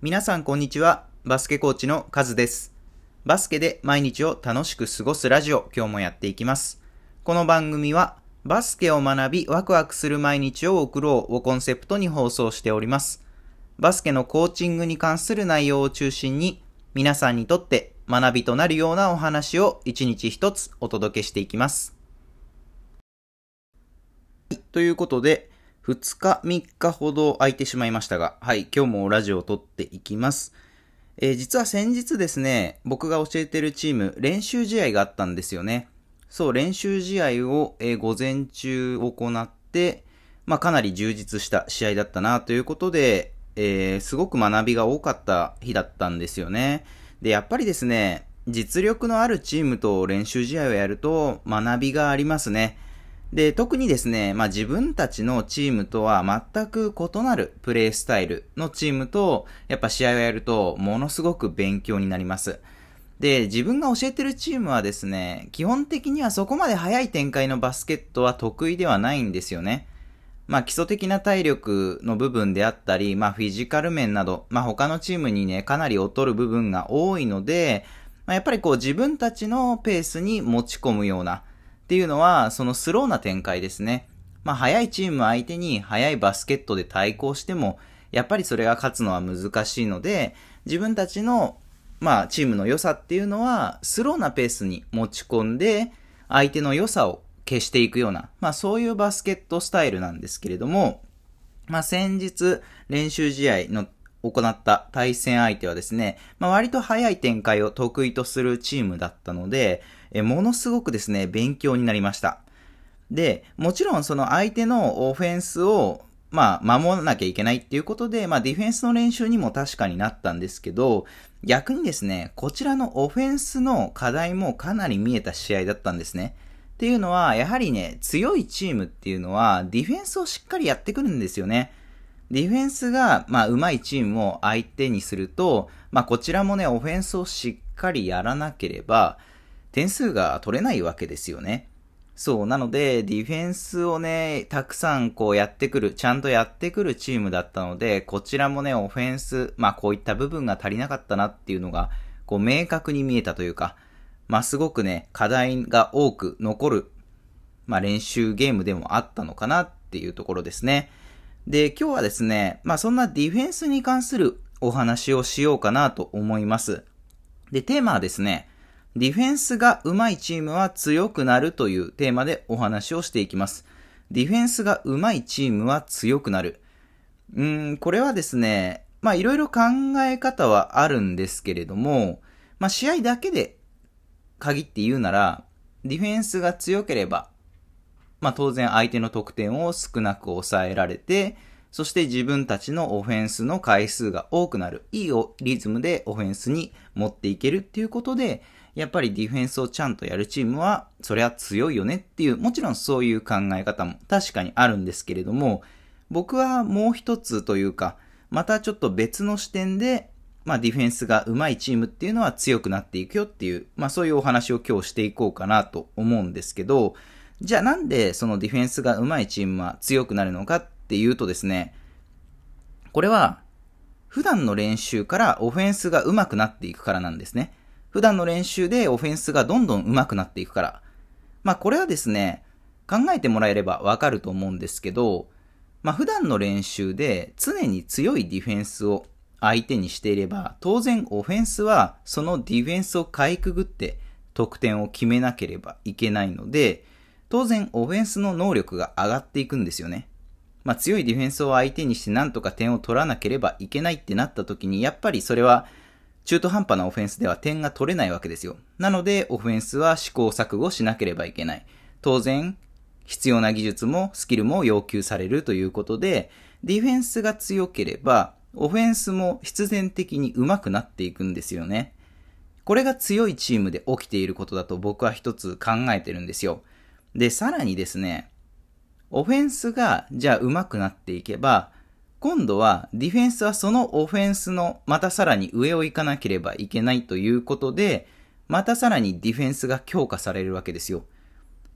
皆さんこんにちは。バスケコーチのカズです。バスケで毎日を楽しく過ごすラジオ、今日もやっていきます。この番組は、バスケを学びワクワクする毎日を送ろうをコンセプトに放送しております。バスケのコーチングに関する内容を中心に、皆さんにとって学びとなるようなお話を一日一つお届けしていきます。ということで、2日3日ほど空いてしまいましたが、はい、今日もラジオを撮っていきます。えー実は先日ですね、僕が教えてるチーム、練習試合があったんですよね。そう、練習試合を、えー午前中行って、まあかなり充実した試合だったなということで、えーすごく学びが多かった日だったんですよね。で、やっぱりですね、実力のあるチームと練習試合をやると学びがありますね。で、特にですね、まあ自分たちのチームとは全く異なるプレイスタイルのチームと、やっぱ試合をやると、ものすごく勉強になります。で、自分が教えてるチームはですね、基本的にはそこまで速い展開のバスケットは得意ではないんですよね。まあ基礎的な体力の部分であったり、まあフィジカル面など、まあ他のチームにね、かなり劣る部分が多いので、まあ、やっぱりこう自分たちのペースに持ち込むような、っていうのは、そのスローな展開ですね。まあ、速いチーム相手に速いバスケットで対抗しても、やっぱりそれが勝つのは難しいので、自分たちの、まあ、チームの良さっていうのは、スローなペースに持ち込んで、相手の良さを消していくような、まあ、そういうバスケットスタイルなんですけれども、まあ、先日、練習試合の行った対戦相手はですね、まあ、割と早い展開を得意とするチームだったので、えものすごくですね、勉強になりました。で、もちろんその相手のオフェンスを、まあ、守らなきゃいけないっていうことで、まあ、ディフェンスの練習にも確かになったんですけど、逆にですね、こちらのオフェンスの課題もかなり見えた試合だったんですね。っていうのは、やはりね、強いチームっていうのは、ディフェンスをしっかりやってくるんですよね。ディフェンスが、まあ、上手いチームを相手にすると、まあ、こちらもね、オフェンスをしっかりやらなければ、点数が取れないわけですよね。そう。なので、ディフェンスをね、たくさんこうやってくる、ちゃんとやってくるチームだったので、こちらもね、オフェンス、まあこういった部分が足りなかったなっていうのが、こう明確に見えたというか、まあすごくね、課題が多く残る、まあ練習ゲームでもあったのかなっていうところですね。で、今日はですね、まあそんなディフェンスに関するお話をしようかなと思います。で、テーマはですね、ディフェンスが上手いチームは強くなるというテーマでお話をしていきます。ディフェンスが上手いチームは強くなる。うーん、これはですね、まあいろいろ考え方はあるんですけれども、まあ試合だけで限って言うなら、ディフェンスが強ければ、まあ当然相手の得点を少なく抑えられて、そして自分たちのオフェンスの回数が多くなる。いいリズムでオフェンスに持っていけるっていうことで、やっぱりディフェンスをちゃんとやるチームは、それは強いよねっていう、もちろんそういう考え方も確かにあるんですけれども、僕はもう一つというか、またちょっと別の視点で、まあディフェンスが上手いチームっていうのは強くなっていくよっていう、まあそういうお話を今日していこうかなと思うんですけど、じゃあなんでそのディフェンスが上手いチームは強くなるのかっていうとですね、これは普段の練習からオフェンスが上手くなっていくからなんですね。普段の練習でオフェンスがどんどん上手くなっていくから。まあこれはですね、考えてもらえればわかると思うんですけど、まあ普段の練習で常に強いディフェンスを相手にしていれば、当然オフェンスはそのディフェンスをかいくぐって得点を決めなければいけないので、当然オフェンスの能力が上がっていくんですよね。まあ強いディフェンスを相手にしてなんとか点を取らなければいけないってなった時に、やっぱりそれは中途半端なオフェンスでは点が取れないわけですよ。なので、オフェンスは試行錯誤しなければいけない。当然、必要な技術もスキルも要求されるということで、ディフェンスが強ければ、オフェンスも必然的に上手くなっていくんですよね。これが強いチームで起きていることだと僕は一つ考えてるんですよ。で、さらにですね、オフェンスがじゃあ上手くなっていけば、今度はディフェンスはそのオフェンスのまたさらに上を行かなければいけないということで、またさらにディフェンスが強化されるわけですよ。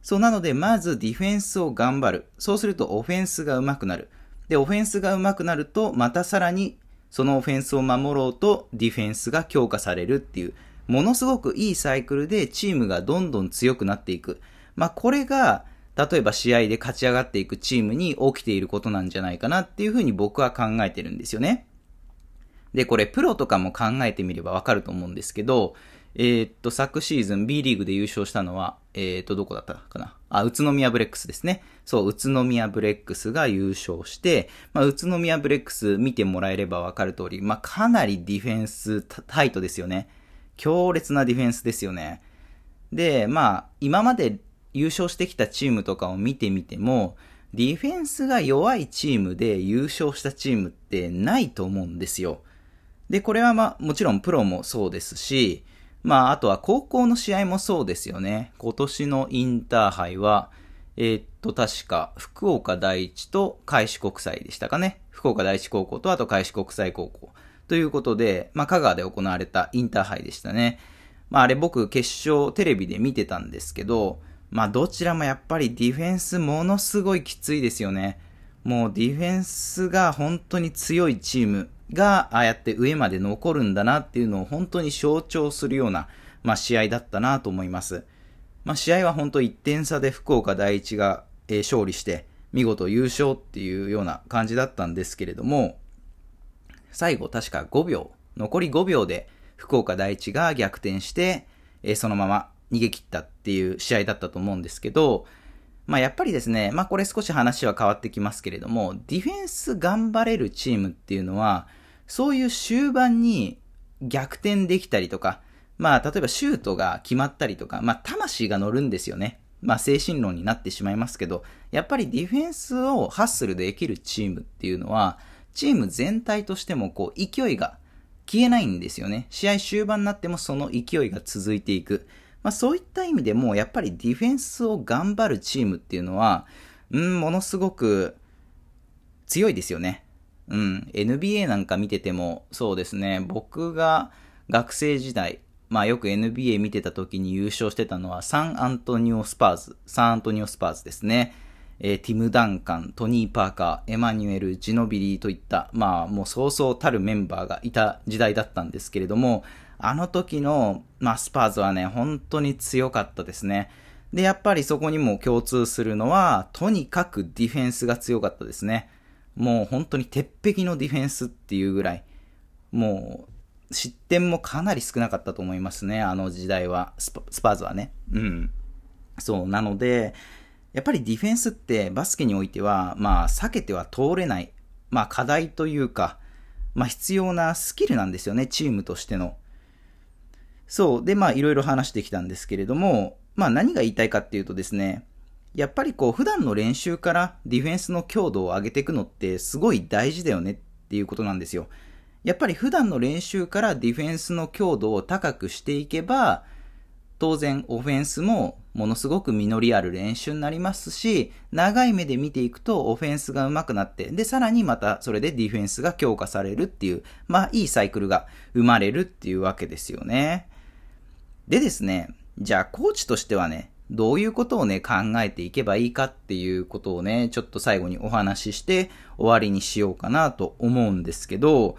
そうなので、まずディフェンスを頑張る。そうするとオフェンスが上手くなる。で、オフェンスが上手くなると、またさらにそのオフェンスを守ろうとディフェンスが強化されるっていう、ものすごくいいサイクルでチームがどんどん強くなっていく。まあ、これが、例えば試合で勝ち上がっていくチームに起きていることなんじゃないかなっていうふうに僕は考えてるんですよね。で、これプロとかも考えてみればわかると思うんですけど、えー、っと、昨シーズン B リーグで優勝したのは、えー、っと、どこだったかな？あ、宇都宮ブレックスですね。そう、宇都宮ブレックスが優勝して、まあ、宇都宮ブレックス見てもらえればわかる通り、まあ、かなりディフェンスタイトですよね。強烈なディフェンスですよね。で、まあ、今まで優勝してきたチームとかを見てみても、ディフェンスが弱いチームで優勝したチームってないと思うんですよ。で、これはまあ、もちろんプロもそうですし、まあ、あとは高校の試合もそうですよね。今年のインターハイは、えー、っと、確か、福岡第一と開志国際でしたかね。福岡第一高校と、あと開志国際高校。ということで、まあ、香川で行われたインターハイでしたね。まあ、あれ僕、決勝テレビで見てたんですけど、まあ、どちらもやっぱりディフェンスものすごいきついですよね。もうディフェンスが本当に強いチームが、ああやって上まで残るんだなっていうのを本当に象徴するような、まあ、試合だったなと思います。まあ、試合は本当1点差で福岡第一が、えー、勝利して、見事優勝っていうような感じだったんですけれども、最後確か5秒、残り5秒で福岡第一が逆転して、えー、そのまま逃げ切ったっていう試合だったと思うんですけど、まあやっぱりですね、まあこれ少し話は変わってきますけれども、ディフェンス頑張れるチームっていうのは、そういう終盤に逆転できたりとか、まあ、例えばシュートが決まったりとか、まあ、魂が乗るんですよね。まあ、精神論になってしまいますけど、やっぱりディフェンスをハッスルできるチームっていうのは、チーム全体としてもこう、勢いが消えないんですよね。試合終盤になってもその勢いが続いていく。まあ、そういった意味でも、やっぱりディフェンスを頑張るチームっていうのは、うん、ものすごく強いですよね。うん、NBA なんか見てても、そうですね、僕が学生時代、まあよく NBA 見てた時に優勝してたのはサンアントニオスパーズ、サンアントニオスパーズですね。えー、ティム・ダンカン、トニー・パーカー、エマニュエル、ジノビリーといった、まあもうそうそうたるメンバーがいた時代だったんですけれども、あの時の、まあスパーズはね、本当に強かったですね。で、やっぱりそこにも共通するのは、とにかくディフェンスが強かったですね。もう本当に鉄壁のディフェンスっていうぐらい、もう失点もかなり少なかったと思いますね、あの時代は、スパスパーズはね。うん。そう、なので、やっぱりディフェンスってバスケにおいては、まあ避けては通れない、まあ課題というか、まあ必要なスキルなんですよね、チームとしての。そう。で、まあいろいろ話してきたんですけれども、まあ何が言いたいかっていうとですね、やっぱりこう普段の練習からディフェンスの強度を上げていくのってすごい大事だよねっていうことなんですよ。やっぱり普段の練習からディフェンスの強度を高くしていけば、当然オフェンスもものすごく実りある練習になりますし、長い目で見ていくとオフェンスが上手くなって、で、さらにまたそれでディフェンスが強化されるっていう、まあいいサイクルが生まれるっていうわけですよね。でですね、じゃあコーチとしてはね、どういうことをね、考えていけばいいかっていうことをね、ちょっと最後にお話しして終わりにしようかなと思うんですけど、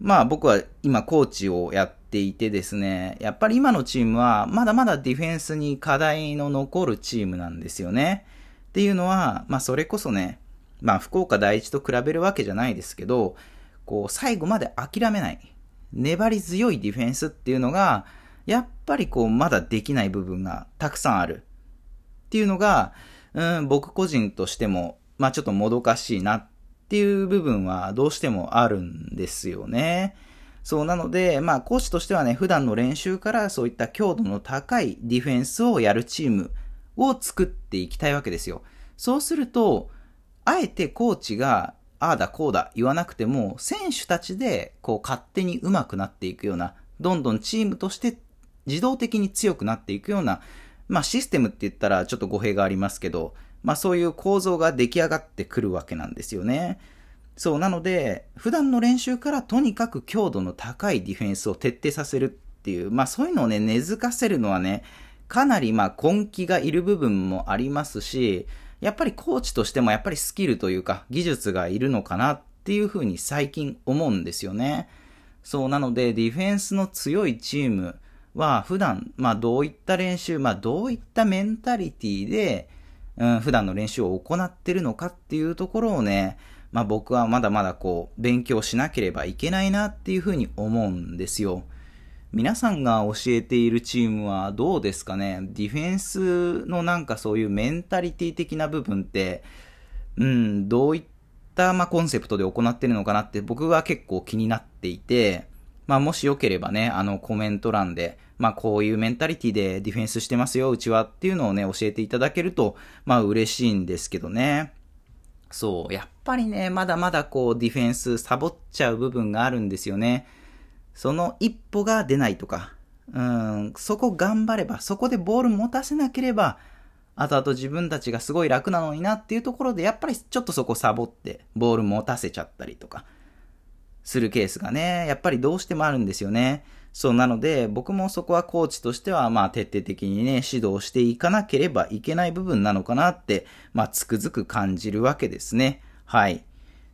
まあ僕は今コーチをやっていてですね、やっぱり今のチームはまだまだディフェンスに課題の残るチームなんですよね。っていうのは、まあそれこそね、まあ福岡第一と比べるわけじゃないですけど、こう最後まで諦めない、粘り強いディフェンスっていうのが、やっぱりこう、まだできない部分がたくさんある。っていうのが、うん、僕個人としても、まあちょっともどかしいなっていう部分はどうしてもあるんですよね。そうなので、まあコーチとしてはね、普段の練習からそういった強度の高いディフェンスをやるチームを作っていきたいわけですよ。そうすると、あえてコーチが、ああだこうだ言わなくても、選手たちでこう勝手に上手くなっていくような、どんどんチームとして自動的に強くなっていくような、まあシステムって言ったらちょっと語弊がありますけど、まあそういう構造が出来上がってくるわけなんですよね。そう、なので、普段の練習からとにかく強度の高いディフェンスを徹底させるっていう、まあそういうのをね、根付かせるのはね、かなりまあ根気がいる部分もありますし、やっぱりコーチとしてもやっぱりスキルというか技術がいるのかなっていうふうに最近思うんですよね。そう、なのでディフェンスの強いチームは普段、まあどういった練習、まあどういったメンタリティで、うん、普段の練習を行ってるのかっていうところをね、まあ僕はまだまだこう、勉強しなければいけないなっていうふうに思うんですよ。皆さんが教えているチームはどうですかね？ディフェンスのなんかそういうメンタリティ的な部分って、うん、どういった、まあ、コンセプトで行ってるのかなって僕は結構気になっていて、まあ、もしよければね、あのコメント欄で、まあ、こういうメンタリティでディフェンスしてますよ、うちはっていうのをね、教えていただけると、まあ、嬉しいんですけどね。そう、やっぱりね、まだまだこう、ディフェンスサボっちゃう部分があるんですよね。その一歩が出ないとか、うん、そこ頑張れば、そこでボール持たせなければ、後々自分たちがすごい楽なのになっていうところで、やっぱりちょっとそこサボって、ボール持たせちゃったりとか、するケースがね、やっぱりどうしてもあるんですよね。そうなので、僕もそこはコーチとしては、まあ徹底的にね、指導していかなければいけない部分なのかなって、まあつくづく感じるわけですね。はい。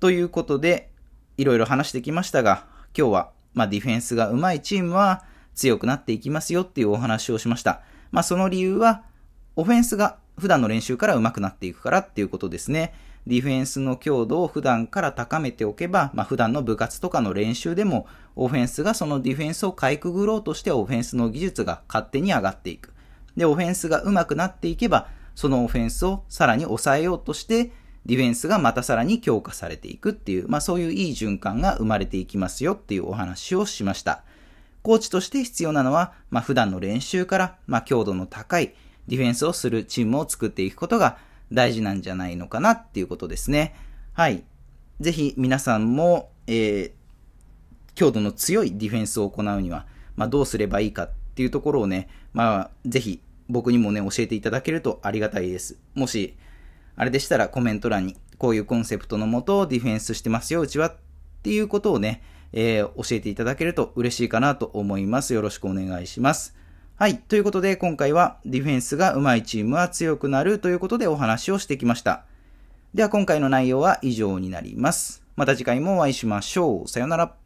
ということで、いろいろ話してきましたが、今日はまあ、ディフェンスが上手いチームは強くなっていきますよっていうお話をしました。まあ、その理由は、オフェンスが普段の練習から上手くなっていくからっていうことですね。ディフェンスの強度を普段から高めておけば、まあ、普段の部活とかの練習でも、オフェンスがそのディフェンスをかいくぐろうとしてオフェンスの技術が勝手に上がっていく。で、オフェンスが上手くなっていけば、そのオフェンスをさらに抑えようとして、ディフェンスがまたさらに強化されていくっていう、まあそういういい循環が生まれていきますよっていうお話をしました。コーチとして必要なのは、まあ普段の練習から、まあ強度の高いディフェンスをするチームを作っていくことが大事なんじゃないのかなっていうことですね。はい。ぜひ皆さんも、えー、強度の強いディフェンスを行うには、まあどうすればいいかっていうところをね、まあぜひ僕にもね、教えていただけるとありがたいです。もし、あれでしたらコメント欄に、こういうコンセプトのもとディフェンスしてますよ、うちはっていうことをね、えー、教えていただけると嬉しいかなと思います。よろしくお願いします。はい。ということで、今回はディフェンスが上手いチームは強くなるということでお話をしてきました。では今回の内容は以上になります。また次回もお会いしましょう。さよなら。